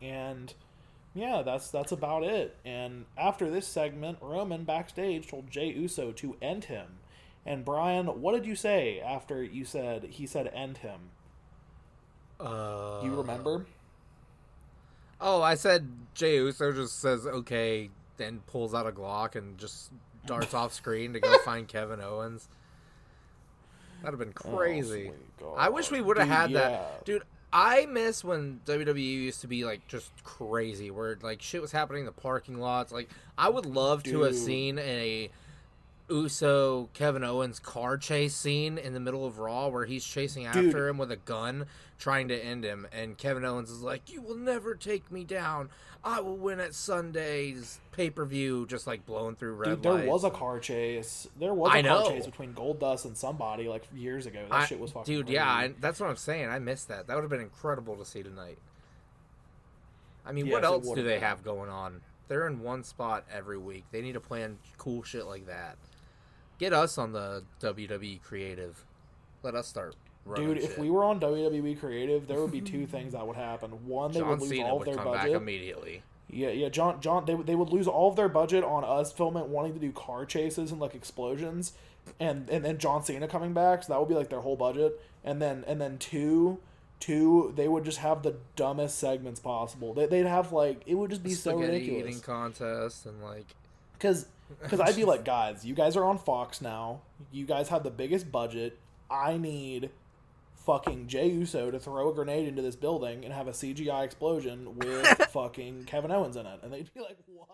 And yeah, that's that's about it. And after this segment, Roman backstage told Jey Uso to end him. And Brian, what did you say after you said he said end him? Uh, Do you remember? Oh, I said Jey Uso just says okay, then pulls out a Glock and just darts off screen to go find Kevin Owens. That'd have been crazy. Oh, I wish we would have had yeah. that, dude. I miss when WWE used to be like just crazy, where like shit was happening in the parking lots. Like I would love to have seen a Uso Kevin Owens car chase scene in the middle of Raw where he's chasing after Dude. him with a gun, trying to end him, and Kevin Owens is like, "You will never take me down. I will win at Sunday's pay per view." Just like blowing through red Dude, there lights. was a car chase. There was a I car know. chase between Goldust and somebody like years ago. That I- shit was fucking. dude. crazy. Yeah, I, that's what I'm saying. I missed that. That would have been incredible to see tonight. I mean, what Yes, it else do they been. have going on? They're in one spot every week. They need to plan cool shit like that. Get us on the WWE creative. Let us start. running Dude, if shit. we were on WWE Creative, there would be two things that would happen. One, they John would lose Cena all would of their come back budget. immediately. Yeah, yeah, John, John, they would- they would lose all of their budget on us filming, wanting to do car chases and like explosions, and and then John Cena coming back, so that would be like their whole budget. And then and then two, two, they would just have the dumbest segments possible. They, they'd have like it would just be so Spaghetti ridiculous. eating contest and like Because because I'd be like, guys, you guys are on Fox now. You guys have the biggest budget. I need fucking Jey Uso to throw a grenade into this building and have a CGI explosion with fucking Kevin Owens in it. And they'd be like, what?